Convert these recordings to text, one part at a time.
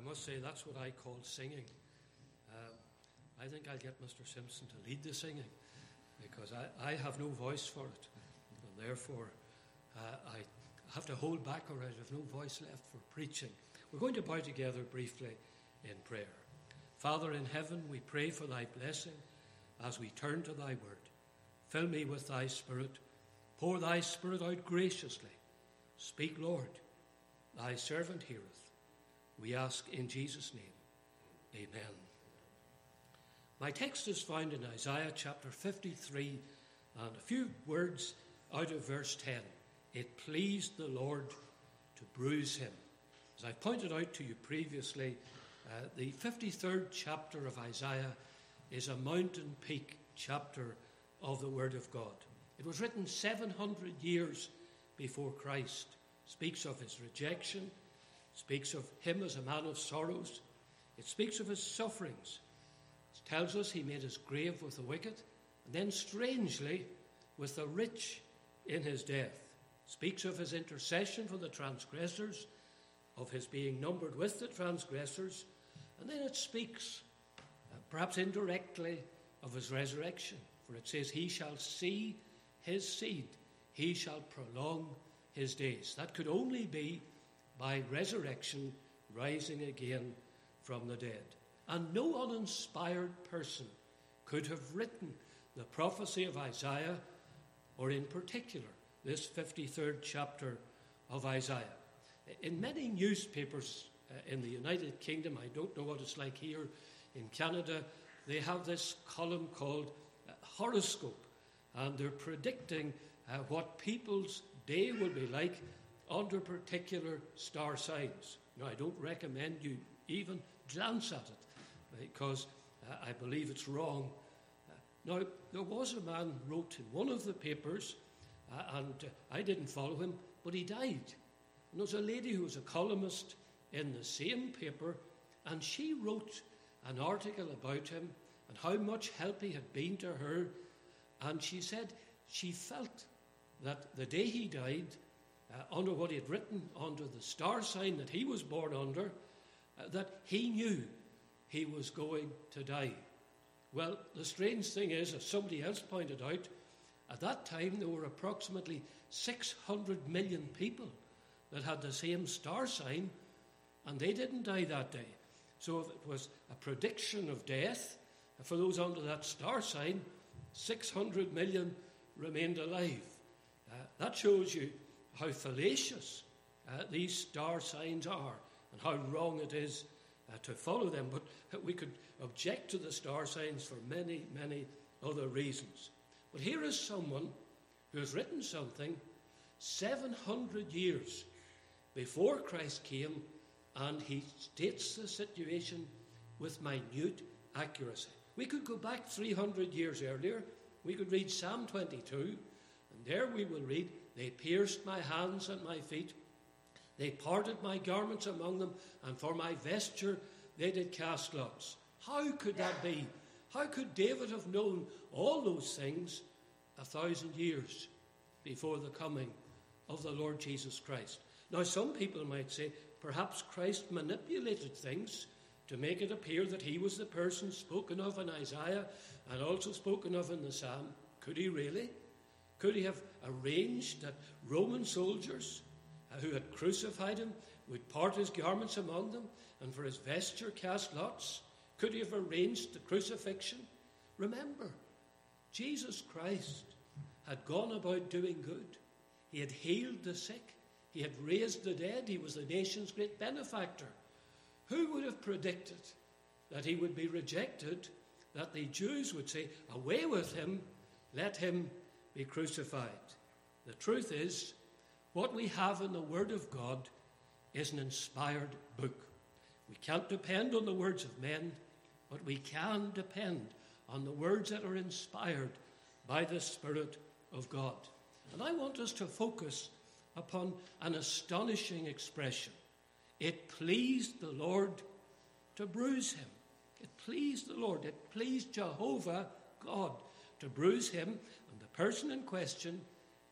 I must say that's what I call singing. Um, I think I'll get Mr. Simpson to lead the singing because I, I have no voice for it. And therefore, uh, I have to hold back or I have no voice left for preaching. We're going to bow together briefly in prayer. Father in heaven, we pray for thy blessing as we turn to thy word. Fill me with thy spirit. Pour thy spirit out graciously. Speak, Lord. Thy servant heareth. We ask in Jesus' name. Amen. My text is found in Isaiah chapter 53 and a few words out of verse 10. It pleased the Lord to bruise him. As I pointed out to you previously, uh, the 53rd chapter of Isaiah is a mountain peak chapter of the Word of God. It was written 700 years before Christ. Speaks of his rejection, speaks of him as a man of sorrows, it speaks of his sufferings. It tells us he made his grave with the wicked, and then strangely with the rich in his death. It speaks of his intercession for the transgressors, of his being numbered with the transgressors, and then it speaks, uh, perhaps indirectly, of his resurrection. For it says, He shall see his seed, he shall prolong his days. That could only be by resurrection, rising again from the dead. And no uninspired person could have written the prophecy of Isaiah, or in particular, this 53rd chapter of Isaiah. In many newspapers uh, in the United Kingdom, I don't know what it's like here in Canada, they have this column called uh, Horoscope, and they're predicting uh, what people's day will be like under particular star signs. Now, I don't recommend you even glance at it because uh, I believe it's wrong. Uh, now, there was a man wrote in one of the papers, uh, and uh, I didn't follow him, but he died. And there was a lady who was a columnist in the same paper, and she wrote an article about him and how much help he had been to her. And she said she felt that the day he died, uh, under what he had written under the star sign that he was born under, uh, that he knew he was going to die. Well, the strange thing is, as somebody else pointed out, at that time there were approximately 600 million people that had the same star sign, and they didn't die that day. So if it was a prediction of death for those under that star sign, 600 million remained alive. Uh, that shows you how fallacious uh, these star signs are and how wrong it is uh, to follow them. But we could object to the star signs for many, many other reasons. But here is someone who has written something 700 years before Christ came, and he states the situation with minute accuracy. We could go back 300 years earlier. We could read Psalm 22, and there we will read, They pierced my hands and my feet. They parted my garments among them, and for my vesture they did cast lots. How could that be? How could David have known all those things a thousand years before the coming of the Lord Jesus Christ? Now, some people might say perhaps Christ manipulated things to make it appear that he was the person spoken of in Isaiah and also spoken of in the Psalm. Could he really? Could he have arranged that Roman soldiers uh, who had crucified him would part his garments among them and for his vesture cast lots? Could he have arranged the crucifixion? Remember, Jesus Christ had gone about doing good. He had healed the sick. He had raised the dead. He was the nation's great benefactor. Who would have predicted that he would be rejected, that the Jews would say, Away with him, let him be crucified? The truth is, what we have in the Word of God is an inspired book. We can't depend on the words of men, but we can depend on the words that are inspired by the Spirit of God. And I want us to focus upon an astonishing expression it pleased the Lord to bruise him. It pleased the Lord. It pleased Jehovah God to bruise him. Person in question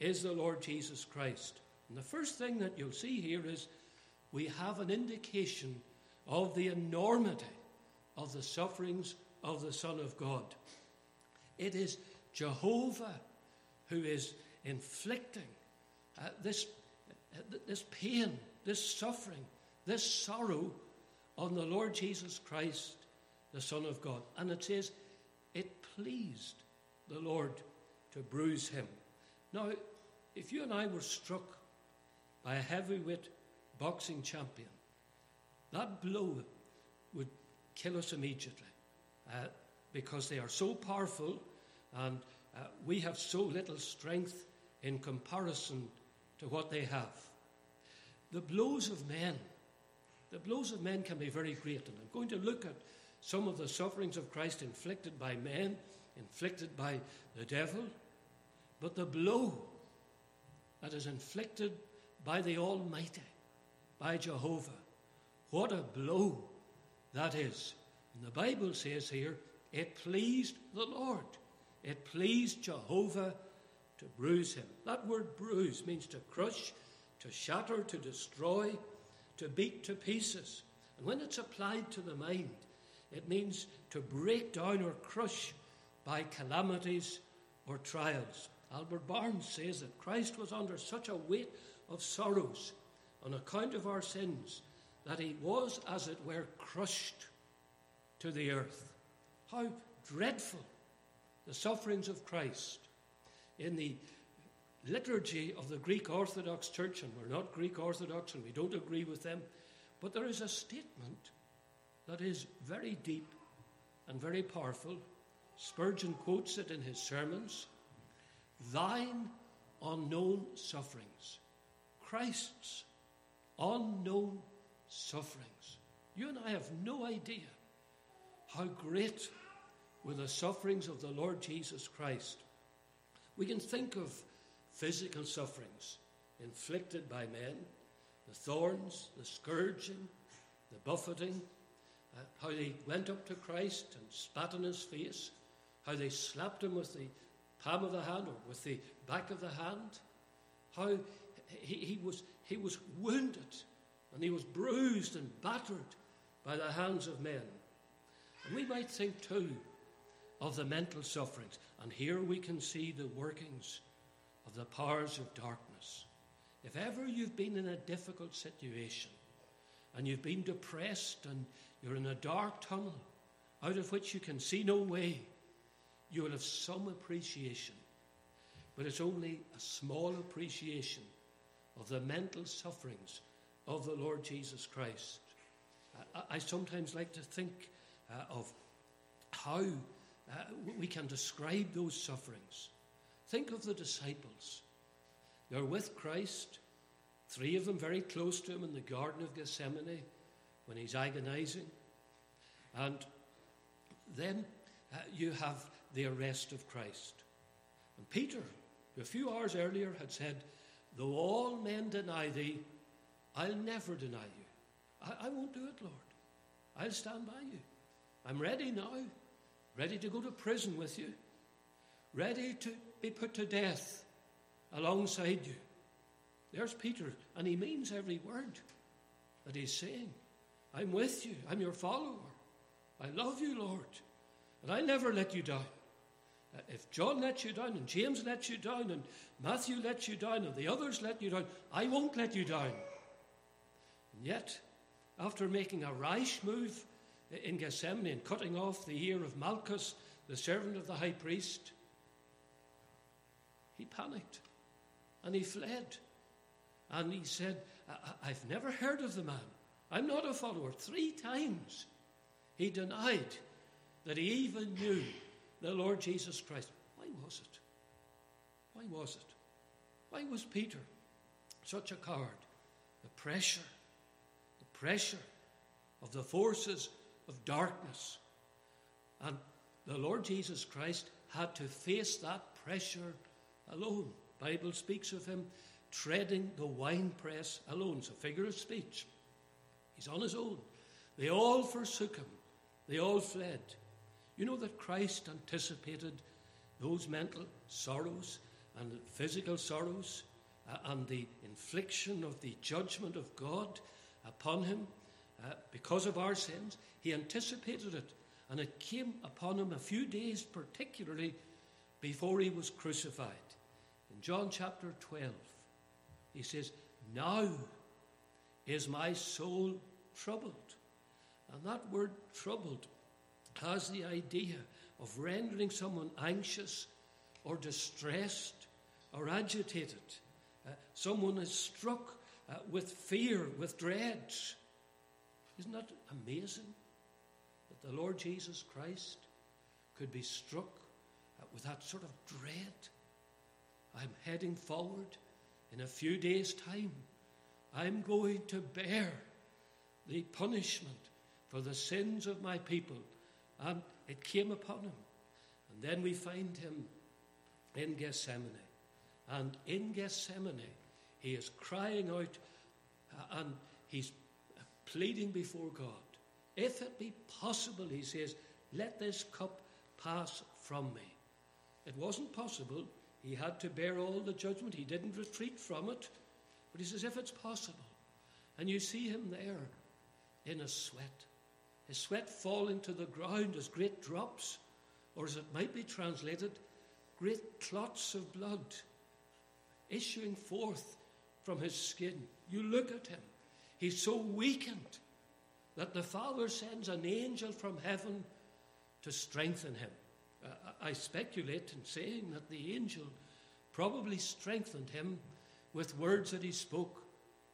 is the Lord Jesus Christ. And the first thing that you'll see here is we have an indication of the enormity of the sufferings of the Son of God. It is Jehovah who is inflicting uh, this, uh, this pain, this suffering, this sorrow on the Lord Jesus Christ, the Son of God. And it says, it pleased the Lord to bruise him. Now, if you and I were struck by a heavyweight boxing champion, that blow would kill us immediately uh, because they are so powerful and uh, we have so little strength in comparison to what they have. The blows of men, the blows of men can be very great, and I'm going to look at some of the sufferings of Christ inflicted by men, inflicted by the devil, but the blow that is inflicted by the Almighty, by Jehovah, what a blow that is. And the Bible says here, it pleased the Lord. It pleased Jehovah to bruise him. That word bruise means to crush, to shatter, to destroy, to beat to pieces. And when it's applied to the mind, it means to break down or crush by calamities or trials. Albert Barnes says that Christ was under such a weight of sorrows on account of our sins that he was, as it were, crushed to the earth. How dreadful the sufferings of Christ in the liturgy of the Greek Orthodox Church, and we're not Greek Orthodox and we don't agree with them, but there is a statement that is very deep and very powerful. Spurgeon quotes it in his sermons Thine unknown sufferings, Christ's unknown sufferings. You and I have no idea how great were the sufferings of the Lord Jesus Christ. We can think of physical sufferings inflicted by men, the thorns, the scourging, the buffeting, uh, how they went up to Christ and spat in his face, how they slapped him with the palm of the hand or with the back of the hand, how he, he, was, he was wounded and he was bruised and battered by the hands of men. And we might think too of the mental sufferings. And here we can see the workings of the powers of darkness. If ever you've been in a difficult situation and you've been depressed and you're in a dark tunnel out of which you can see no way, you will have some appreciation. But it's only a small appreciation of the mental sufferings of the Lord Jesus Christ. I, I sometimes like to think uh, of how uh, we can describe those sufferings. Think of the disciples. They're with Christ, three of them very close to him in the Garden of Gethsemane when he's agonizing. And then uh, you have the arrest of Christ. And Peter, who a few hours earlier had said, Though all men deny thee, I'll never deny you. I, I won't do it, Lord. I'll stand by you. I'm ready now, ready to go to prison with you, ready to be put to death alongside you. There's Peter, and he means every word that he's saying. I'm with you, I'm your follower. I love you, Lord, and I'll never let you down. Uh, if John lets you down, and James lets you down, and Matthew lets you down, and the others let you down, I won't let you down. And yet, after making a rash move in Gethsemane and cutting off the ear of Malchus, the servant of the high priest, he panicked and he fled. And he said, I- have never heard of the man. I'm not a follower. Three times he denied that he even knew the Lord Jesus Christ. Why was it? Why was it? Why was Peter such a coward? The pressure, the pressure of the forces of darkness. And the Lord Jesus Christ had to face that pressure alone. Bible speaks of him treading the winepress alone. It's a figure of speech. He's on his own. They all forsook him. They all fled. You know that Christ anticipated those mental sorrows and physical sorrows uh, and the infliction of the judgment of God upon him uh, because of our sins. He anticipated it, and it came upon him a few days, particularly before he was crucified. In John chapter 12, he says, Now is my soul troubled. And that word troubled has the idea of rendering someone anxious or distressed or agitated. Uh, someone is struck uh, with fear, with dread. Isn't that amazing that the Lord Jesus Christ could be struck uh, with that sort of dread? I'm heading forward in a few days' time. I'm going to bear the punishment for the sins of my people. And it came upon him. And then we find him in Gethsemane. And in Gethsemane, he is crying out uh, and he's pleading before God. If it be possible, he says, let this cup pass from me. It wasn't possible. He had to bear all the judgment. He didn't retreat from it. But he says, if it's possible. And you see him there in a sweat, his sweat falling to the ground as great drops, or as it might be translated, great clots of blood issuing forth from his skin. You look at him, he's so weakened that the Father sends an angel from heaven to strengthen him. Uh, I speculate in saying that the angel probably strengthened him with words that he spoke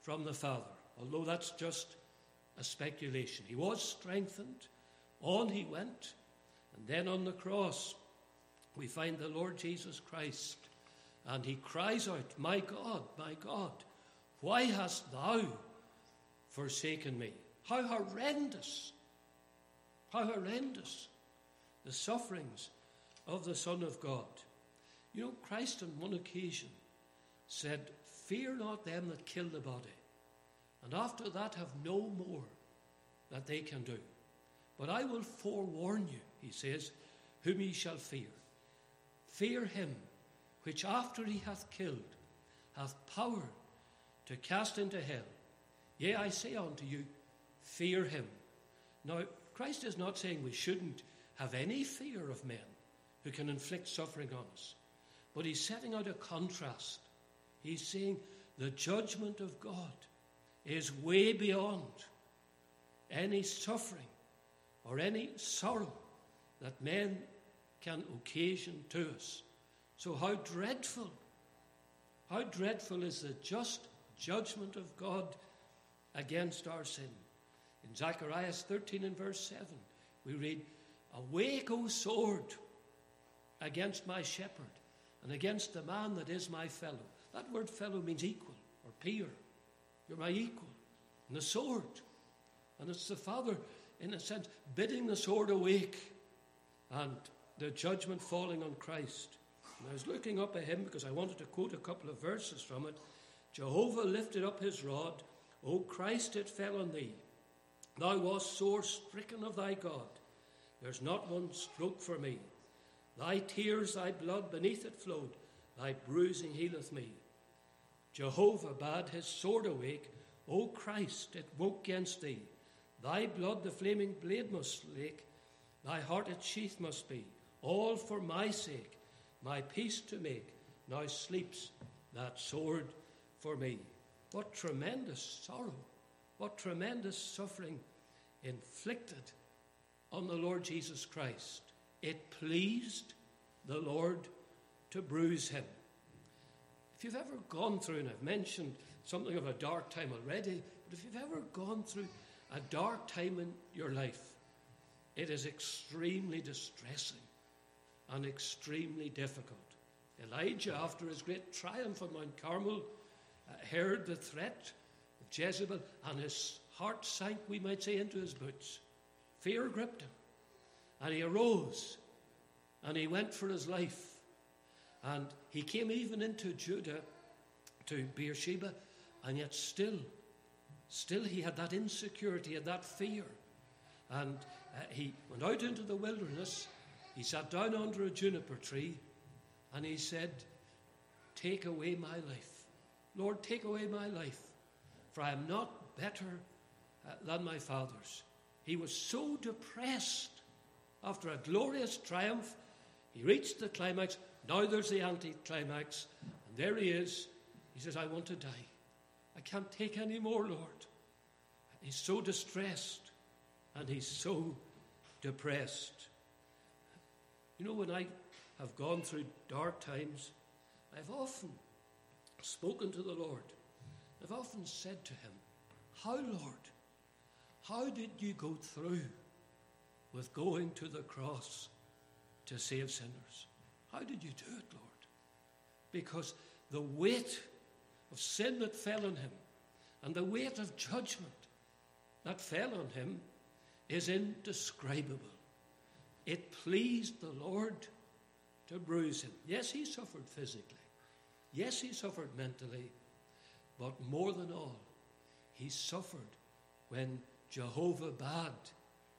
from the Father, although that's just a speculation. He was strengthened, on he went, and then on the cross we find the Lord Jesus Christ, and he cries out, My God, my God, why hast thou forsaken me? How horrendous, how horrendous the sufferings of the Son of God. You know, Christ on one occasion said, Fear not them that kill the body, and after that have no more that they can do. But I will forewarn you, he says, whom ye shall fear. Fear him which after he hath killed hath power to cast into hell. Yea, I say unto you, fear him. Now, Christ is not saying we shouldn't have any fear of men who can inflict suffering on us, but he's setting out a contrast. He's saying the judgment of God is way beyond any suffering or any sorrow that men can occasion to us. So, how dreadful, how dreadful is the just judgment of God against our sin. In Zechariah 13 and verse 7, we read, Awake, O sword, against my shepherd, and against the man that is my fellow. That word fellow means equal or peer. You're my equal. And the sword. And it's the Father, in a sense, bidding the sword awake and the judgment falling on Christ. And I was looking up at him because I wanted to quote a couple of verses from it. Jehovah lifted up his rod. O Christ, it fell on thee. Thou wast sore stricken of thy God. There's not one stroke for me. Thy tears, thy blood beneath it flowed. Thy bruising healeth me. Jehovah bade his sword awake. O Christ, it woke against thee. Thy blood the flaming blade must slake. Thy heart its sheath must be. All for my sake, my peace to make. Now sleeps that sword for me. What tremendous sorrow, what tremendous suffering inflicted on the Lord Jesus Christ. It pleased the Lord to bruise him. If you've ever gone through, and I've mentioned something of a dark time already, but if you've ever gone through a dark time in your life, it is extremely distressing and extremely difficult. Elijah, after his great triumph on Mount Carmel, uh, heard the threat of Jezebel, and his heart sank, we might say, into his boots. Fear gripped him. And he arose and he went for his life. And he came even into Judah to Beersheba, and yet still, still he had that insecurity, had that fear. And uh, he went out into the wilderness, he sat down under a juniper tree, and he said, Take away my life. Lord, take away my life, for I am not better uh, than my fathers. He was so depressed after a glorious triumph. He reached the climax. Now there's the anticlimax. And there he is. He says, I want to die. I can't take any more, Lord. He's so distressed and he's so depressed. You know, when I have gone through dark times, I've often spoken to the Lord. I've often said to him, How, Lord, how did you go through with going to the cross to save sinners? How did you do it, Lord? Because the weight of sin that fell on him and the weight of judgment that fell on him is indescribable. It pleased the Lord to bruise him. Yes, he suffered physically. Yes, he suffered mentally. But more than all, he suffered when Jehovah bade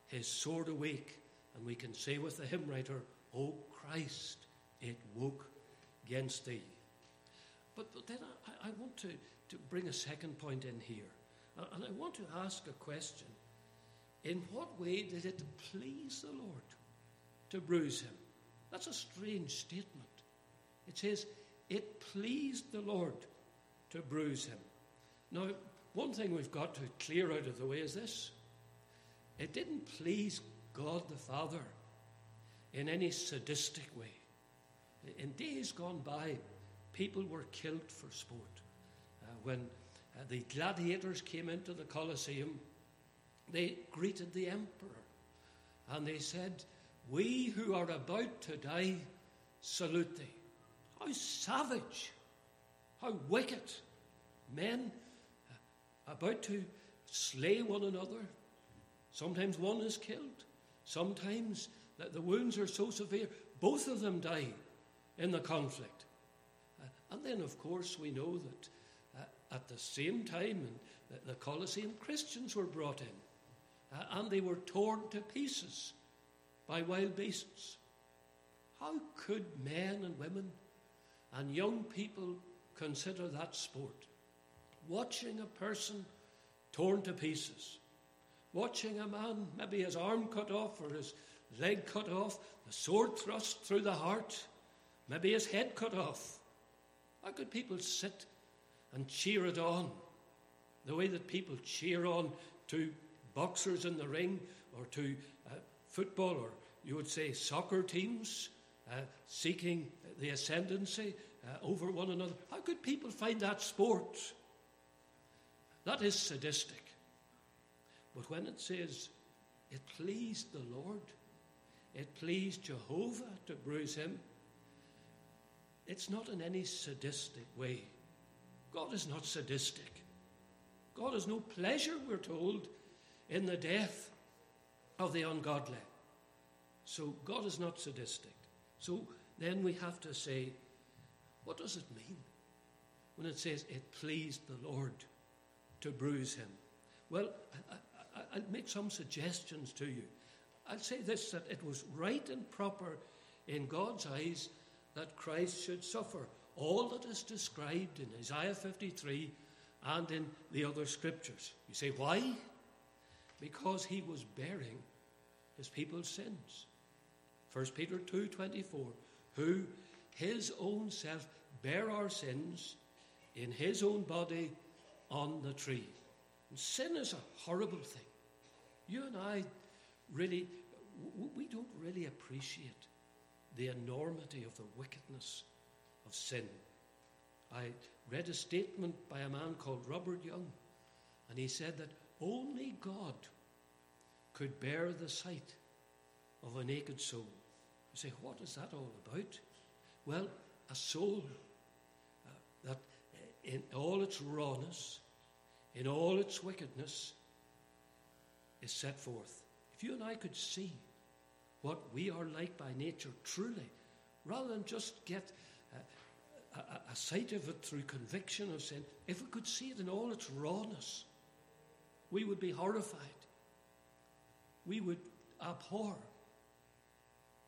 his sword awake. And we can say with the hymn writer, O Christ, it woke against thee. But, but then I, I want to, to bring a second point in here. And I want to ask a question. In what way did it please the Lord to bruise him? That's a strange statement. It says, It pleased the Lord to bruise him. Now, one thing we've got to clear out of the way is this it didn't please God the Father in any sadistic way. In days gone by, people were killed for sport. Uh, when uh, the gladiators came into the Colosseum, they greeted the emperor and they said, We who are about to die salute thee. How savage, how wicked. Men uh, about to slay one another. Sometimes one is killed. Sometimes the, wounds are so severe, both of them die in the conflict. Uh, and then, of course, we know that uh, at the same time in the, Colosseum, Christians were brought in uh, and they were torn to pieces by wild beasts. How could men and women and young people consider that sport? Watching a person torn to pieces, watching a man, maybe his arm cut off or his leg cut off, the sword thrust through the heart, maybe his head cut off. How could people sit and cheer it on the way that people cheer on to boxers in the ring or to uh, football or you would say soccer teams uh, seeking the ascendancy uh, over one another? How could people find that sport? That is sadistic. But when it says it pleased the Lord, it pleased Jehovah to bruise him, it's not in any sadistic way. God is not sadistic. God has no pleasure, we're told, in the death of the ungodly. So God is not sadistic. So then we have to say, what does it mean when it says it pleased the Lord to bruise him? Well, I, will make some suggestions to you. I'll say this that it was right and proper in God's eyes that Christ should suffer all that is described in Isaiah 53 and in the other scriptures. You say, why? Because he was bearing his people's sins. 1 Peter 2:24, who his own self bare our sins in his own body on the tree. And sin is a horrible thing. You and I really, we don't really appreciate the enormity of the wickedness of sin. I read a statement by a man called Robert Young, and he said that only God could bear the sight of a naked soul. You say, what is that all about? Well, a soul uh, that in all its rawness, in all its wickedness, is set forth. If you and I could see what we are like by nature truly, rather than just get a, a, a sight of it through conviction of sin, if we could see it in all its rawness, we would be horrified. We would abhor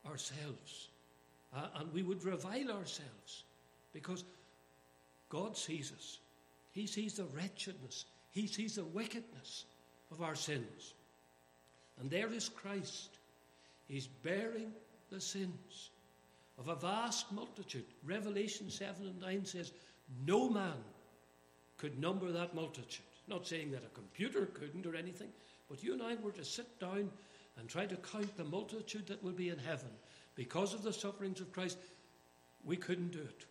ourselves uh, and we would revile ourselves because God sees us. He sees the wretchedness, He sees the wickedness of our sins. And there is Christ. He's bearing the sins of a vast multitude. Revelation 7 and 9 says, No man could number that multitude. Not saying that a computer couldn't or anything, but you and I were to sit down and try to count the multitude that will be in heaven because of the sufferings of Christ. We couldn't do it.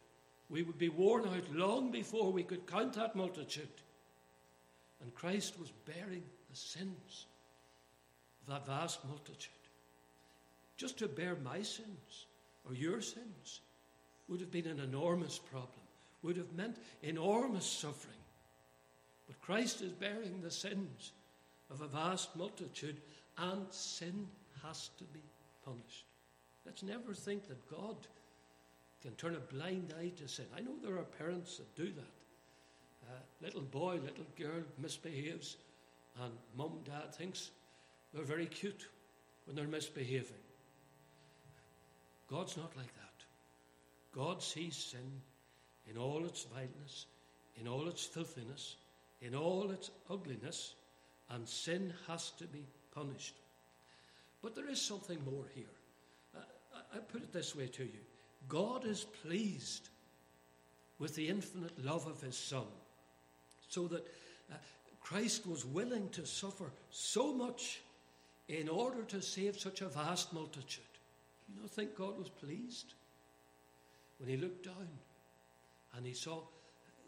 We would be worn out long before we could count that multitude. And Christ was bearing the sins of that vast multitude. Just to bear my sins or your sins would have been an enormous problem, would have meant enormous suffering. But Christ is bearing the sins of a vast multitude, and sin has to be punished. Let's never think that God can turn a blind eye to sin. I know there are parents that do that. Uh, little boy, little girl misbehaves, and mum, dad thinks they're very cute when they're misbehaving. God's not like that. God sees sin in all its vileness, in all its filthiness, in all its ugliness, and sin has to be punished. But there is something more here. Uh, I put it this way to you God is pleased with the infinite love of his Son, so that uh, Christ was willing to suffer so much in order to save such a vast multitude. You know, think God was pleased when he looked down and he saw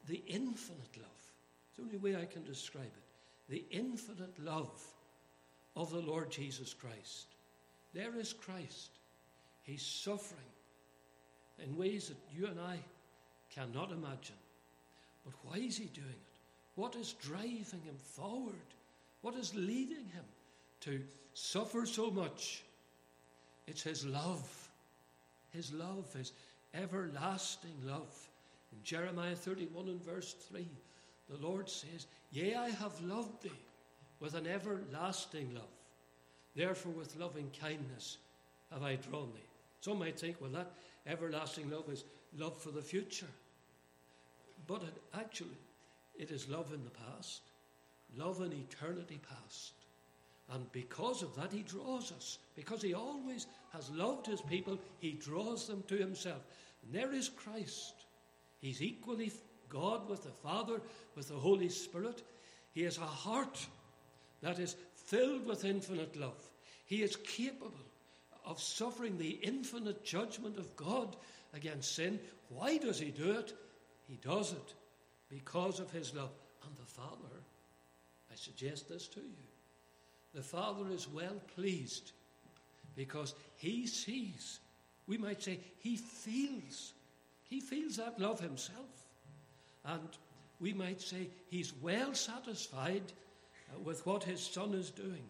the infinite love. It's the only way I can describe it. The infinite love of the Lord Jesus Christ. There is Christ. He's suffering in ways that you and I cannot imagine. But why is he doing it? What is driving him forward? What is leading him to suffer so much? It's his love. His love, his everlasting love. In Jeremiah 31 and verse 3, the Lord says, Yea, I have loved thee with an everlasting love. Therefore, with loving kindness have I drawn thee. Some might think, well, that everlasting love is love for the future. But it, actually, it is love in the past, love in eternity past. And because of that, he draws us. Because he always has loved his people, he draws them to himself. And there is Christ. He's equally God with the Father, with the Holy Spirit. He has a heart that is filled with infinite love. He is capable of suffering the infinite judgment of God against sin. Why does he do it? He does it because of his love. And the Father, I suggest this to you, the Father is well pleased because he sees, we might say, he feels, he feels that love himself. And we might say he's well satisfied uh, with what his Son is doing,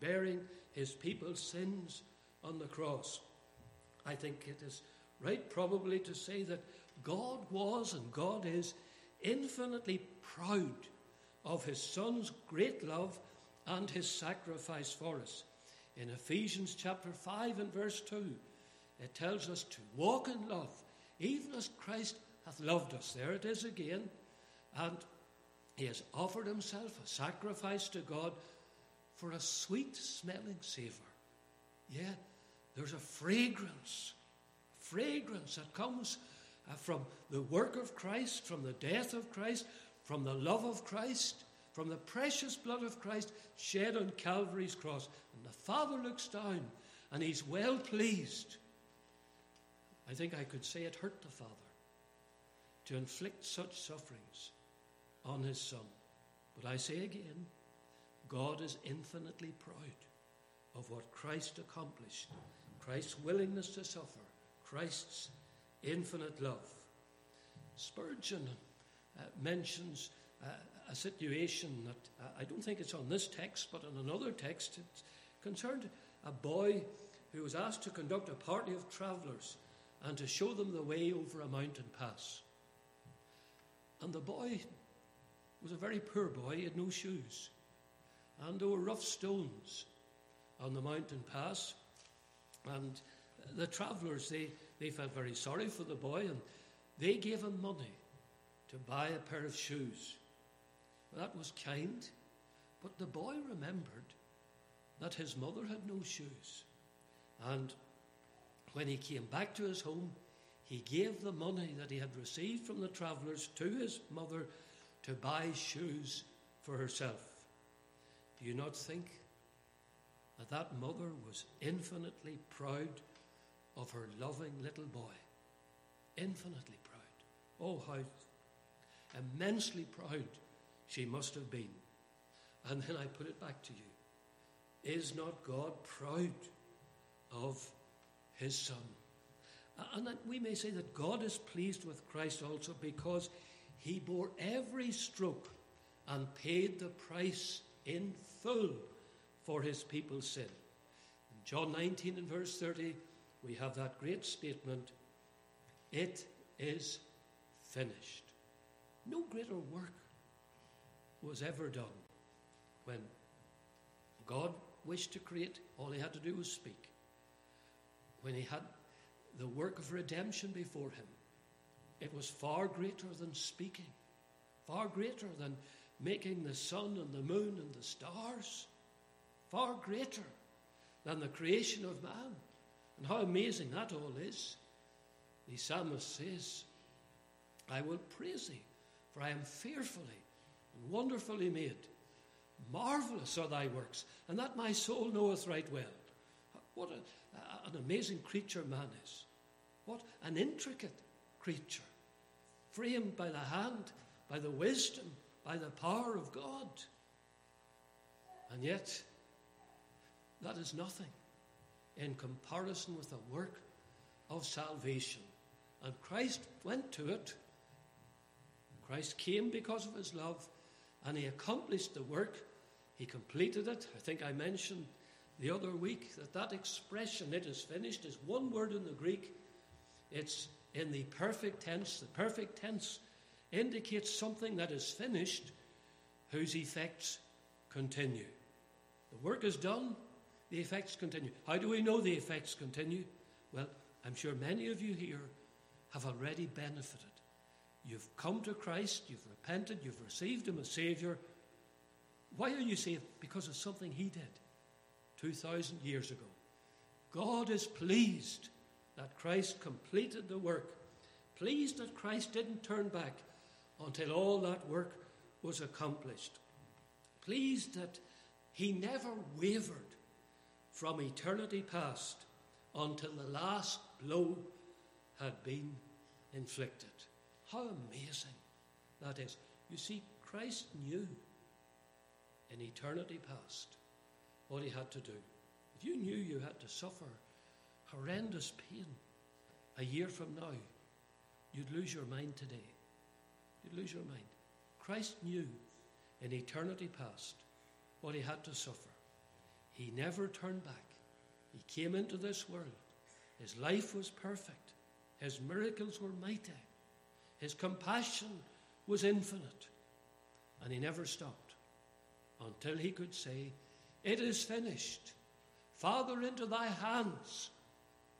bearing his people's sins on the cross. I think it is right, probably, to say that God was and God is infinitely proud of his Son's great love and his sacrifice for us. In Ephesians chapter 5 and verse 2, it tells us to walk in love, even as Christ hath loved us. There it is again. And he has offered himself a sacrifice to God for a sweet smelling savour. Yeah, there's a fragrance, fragrance that comes uh, from the work of Christ, from the death of Christ, from the love of Christ, from the precious blood of Christ shed on Calvary's cross. And the Father looks down and he's well pleased. I think I could say it hurt the Father to inflict such sufferings on his Son. But I say again, God is infinitely proud of what Christ accomplished, Christ's willingness to suffer, Christ's infinite love. Spurgeon uh, mentions uh, a situation that I don't think it's on this text, but on another text. It concerned a boy who was asked to conduct a party of travellers and to show them the way over a mountain pass. And the boy was a very poor boy, he had no shoes. And there were rough stones on the mountain pass. And the travellers, they, they felt very sorry for the boy and they gave him money to buy a pair of shoes. That was kind, But the boy remembered that his mother had no shoes. And when he came back to his home, he gave the money that he had received from the travellers to his mother to buy shoes for herself. Do you not think that that mother was infinitely proud of her loving little boy? Infinitely proud. Oh, how immensely proud she must have been. And then I put it back to you. Is not God proud of his Son? And that we may say that God is pleased with Christ also because he bore every stroke and paid the price in full for his people's sin. In John 19 and verse 30, we have that great statement It is finished. No greater work was ever done when God wished to create, all he had to do was speak. When he had the work of redemption before him, it was far greater than speaking, far greater than making the sun and the moon and the stars, far greater than the creation of man. And how amazing that all is. The psalmist says, I will praise thee, for I am fearfully wonderfully made. Marvelous are thy works, and that my soul knoweth right well. What a, an amazing creature man is. What an intricate creature, framed by the hand, by the wisdom, by the power of God. And yet, that is nothing in comparison with the work of salvation. And Christ went to it. Christ came because of his love, and he accomplished the work. He completed it. I think I mentioned the other week that that expression, it is finished, is one word in the Greek. It's in the perfect tense. The perfect tense indicates something that is finished, whose effects continue. The work is done, the effects continue. How do we know the effects continue? Well, I'm sure many of you here have already benefited. You've come to Christ, you've repented, you've received Him as Saviour. Why are you saved? Because of something He did 2,000 years ago. God is pleased that Christ completed the work, pleased that Christ didn't turn back until all that work was accomplished, pleased that He never wavered from eternity past until the last blow had been inflicted. How amazing that is. You see, Christ knew in eternity past what he had to do. If you knew you had to suffer horrendous pain a year from now, you'd lose your mind today. You'd lose your mind. Christ knew in eternity past what he had to suffer. He never turned back. He came into this world. His life was perfect. His miracles were mighty. His compassion was infinite. And he never stopped until he could say, It is finished. Father, into thy hands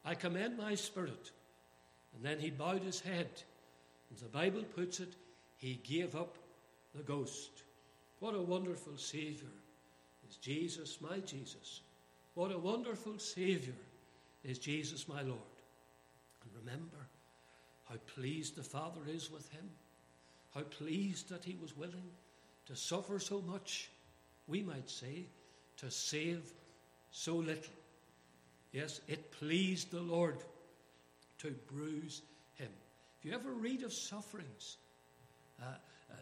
I commend my spirit. And then he bowed his head. And the Bible puts it, he gave up the ghost. What a wonderful Saviour is Jesus, my Jesus. What a wonderful Saviour is Jesus, my Lord. And remember how pleased the Father is with him, how pleased that he was willing to suffer so much, we might say, to save so little. Yes, it pleased the Lord to bruise him. If you ever read of sufferings uh, uh,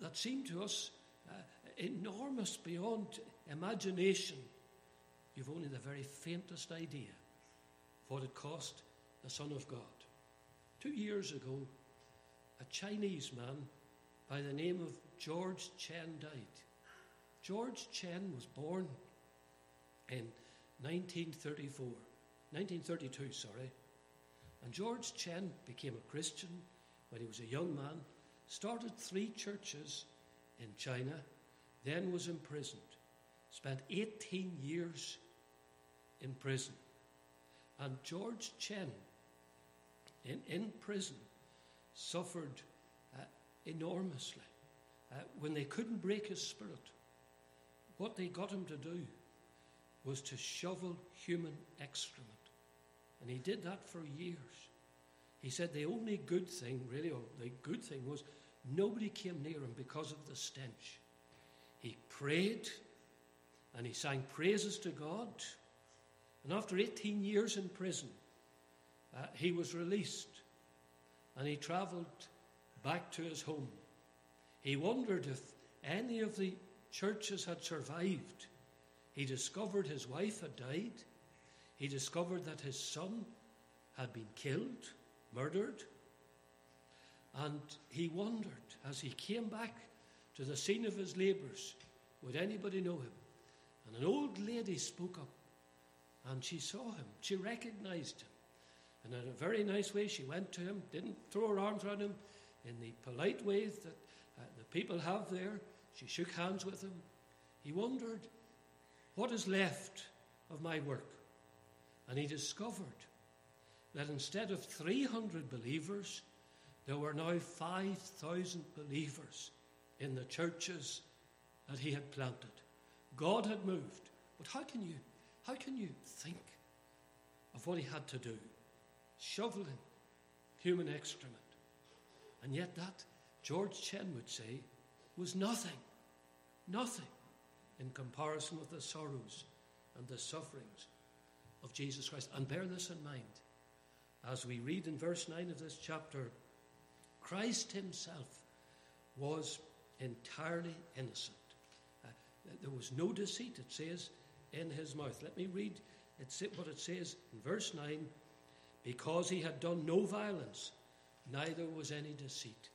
that seem to us uh, enormous beyond imagination, you've only the very faintest idea of what it cost the Son of God. Two years ago, a Chinese man by the name of George Chen died. George Chen was born in 1934, 1932, sorry. And George Chen became a Christian when he was a young man, started three churches in China, then was imprisoned, spent 18 years in prison. And George Chen, in, in prison, suffered uh, enormously uh, when they couldn't break his spirit, what they got him to do was to shovel human excrement. And he did that for years. He said the only good thing, really, or the good thing was nobody came near him because of the stench. He prayed and he sang praises to God. And after 18 years in prison, uh, he was released and he travelled back to his home. He wondered if any of the churches had survived. He discovered his wife had died. He discovered that his son had been killed, murdered. And he wondered as he came back to the scene of his labours, would anybody know him? And an old lady spoke up and she saw him. She recognized him. And in a very nice way, she went to him, didn't throw her arms around him in the polite way that uh, the people have there. She shook hands with him. He wondered, what is left of my work? And he discovered that instead of 300 believers, there were now 5,000 believers in the churches that he had planted. God had moved. But how can you, how can you think of what he had to do? Shoveling human excrement. And yet that, George Chen would say, was nothing. Nothing in comparison with the sorrows and the sufferings of Jesus Christ. And bear this in mind. As we read in verse 9 of this chapter, Christ himself was entirely innocent. Uh, there was no deceit, it says, in his mouth. Let me read it's what it says in verse 9 because he had done no violence, neither was any deceit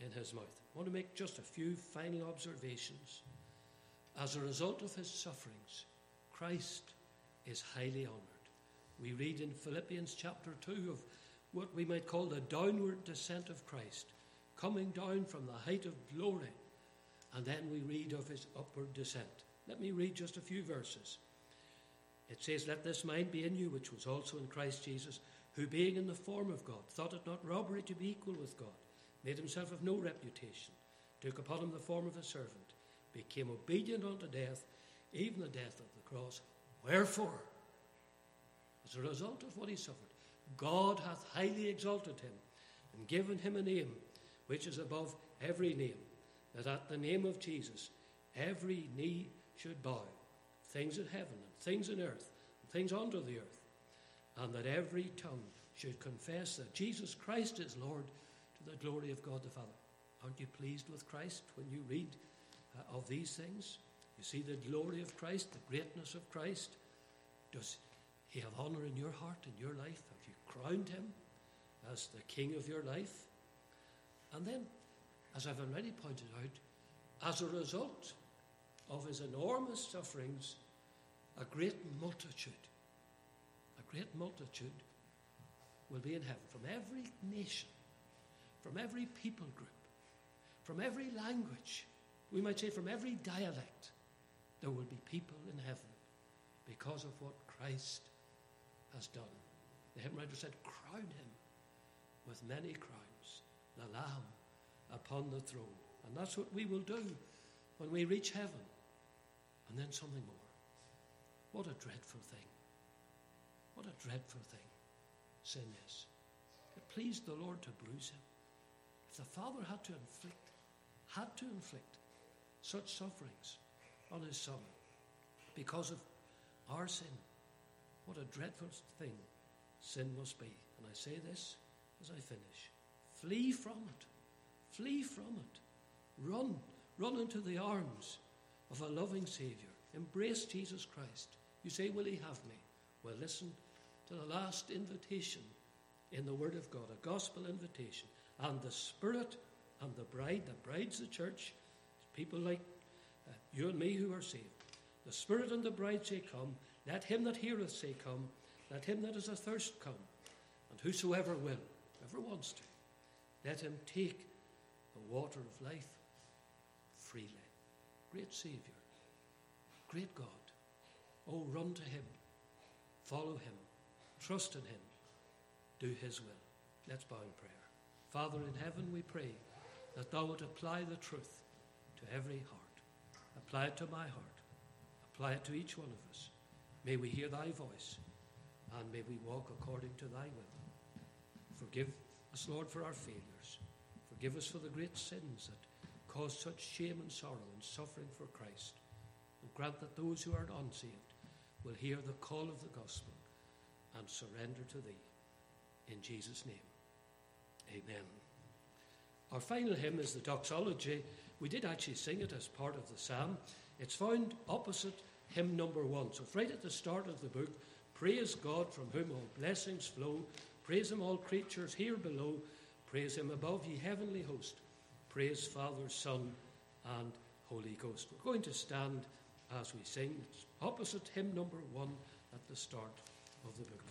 in his mouth. I want to make just a few final observations. As a result of his sufferings, Christ is highly honoured. We read in Philippians chapter 2 of what we might call the downward descent of Christ, coming down from the height of glory. And then we read of his upward descent. Let me read just a few verses. It says, Let this mind be in you, which was also in Christ Jesus, who being in the form of God, thought it not robbery to be equal with God, made himself of no reputation, took upon him the form of a servant, became obedient unto death, even the death of the cross. Wherefore, as a result of what he suffered, God hath highly exalted him and given him a name which is above every name, that at the name of Jesus every knee should bow, things in heaven and things in earth and things under the earth, and that every tongue should confess that Jesus Christ is Lord to the glory of God the Father. Aren't you pleased with Christ when you read uh, of these things? You see the glory of Christ, the greatness of Christ. Does he have honor in your heart, in your life? Have you crowned him as the king of your life? And then, as I've already pointed out, as a result of his enormous sufferings, a great multitude, great multitude will be in heaven from every nation, from every people group, from every language, we might say from every dialect, there will be people in heaven because of what Christ has done. The hymn writer said, Crown him with many crowns, the Lamb upon the throne. And that's what we will do when we reach heaven. And then something more. What a dreadful thing. What a dreadful thing sin is. It pleased the Lord to bruise him. If the Father had to inflict, had to inflict such sufferings on his Son because of our sin, what a dreadful thing sin must be. And I say this as I finish flee from it. Flee from it. Run. Run into the arms of a loving Saviour. Embrace Jesus Christ. You say, Will He have me? Well, listen to the last invitation in the Word of God, a gospel invitation. And the Spirit and the bride, the bride's the church, people like uh, you and me who are saved. The Spirit and the bride say, Come. Let him that heareth say, Come. Let him that is athirst come. And whosoever will, ever wants to, let him take the water of life freely. Great Saviour, great God. Oh, run to him, follow him, trust in him, do his will. Let's bow in prayer. Father in heaven, we pray that thou would apply the truth to every heart. Apply it to my heart. apply it to each one of us. May we hear thy voice, and may we walk according to thy will. Forgive us, Lord, for our failures. Forgive us for the great sins that cause such shame and sorrow and suffering for Christ. And grant that those who are unsaved will hear the call of the gospel and surrender to thee. In Jesus' name, amen. Our final hymn is the doxology. We did actually sing it as part of the psalm. It's found opposite hymn number one. So, right at the start of the book, praise God from whom all blessings flow. Praise Him, all creatures here below. Praise Him above, ye heavenly host. Praise Father, Son, and Holy Ghost. We're going to stand as we sing. It's opposite hymn number one at the start of the book.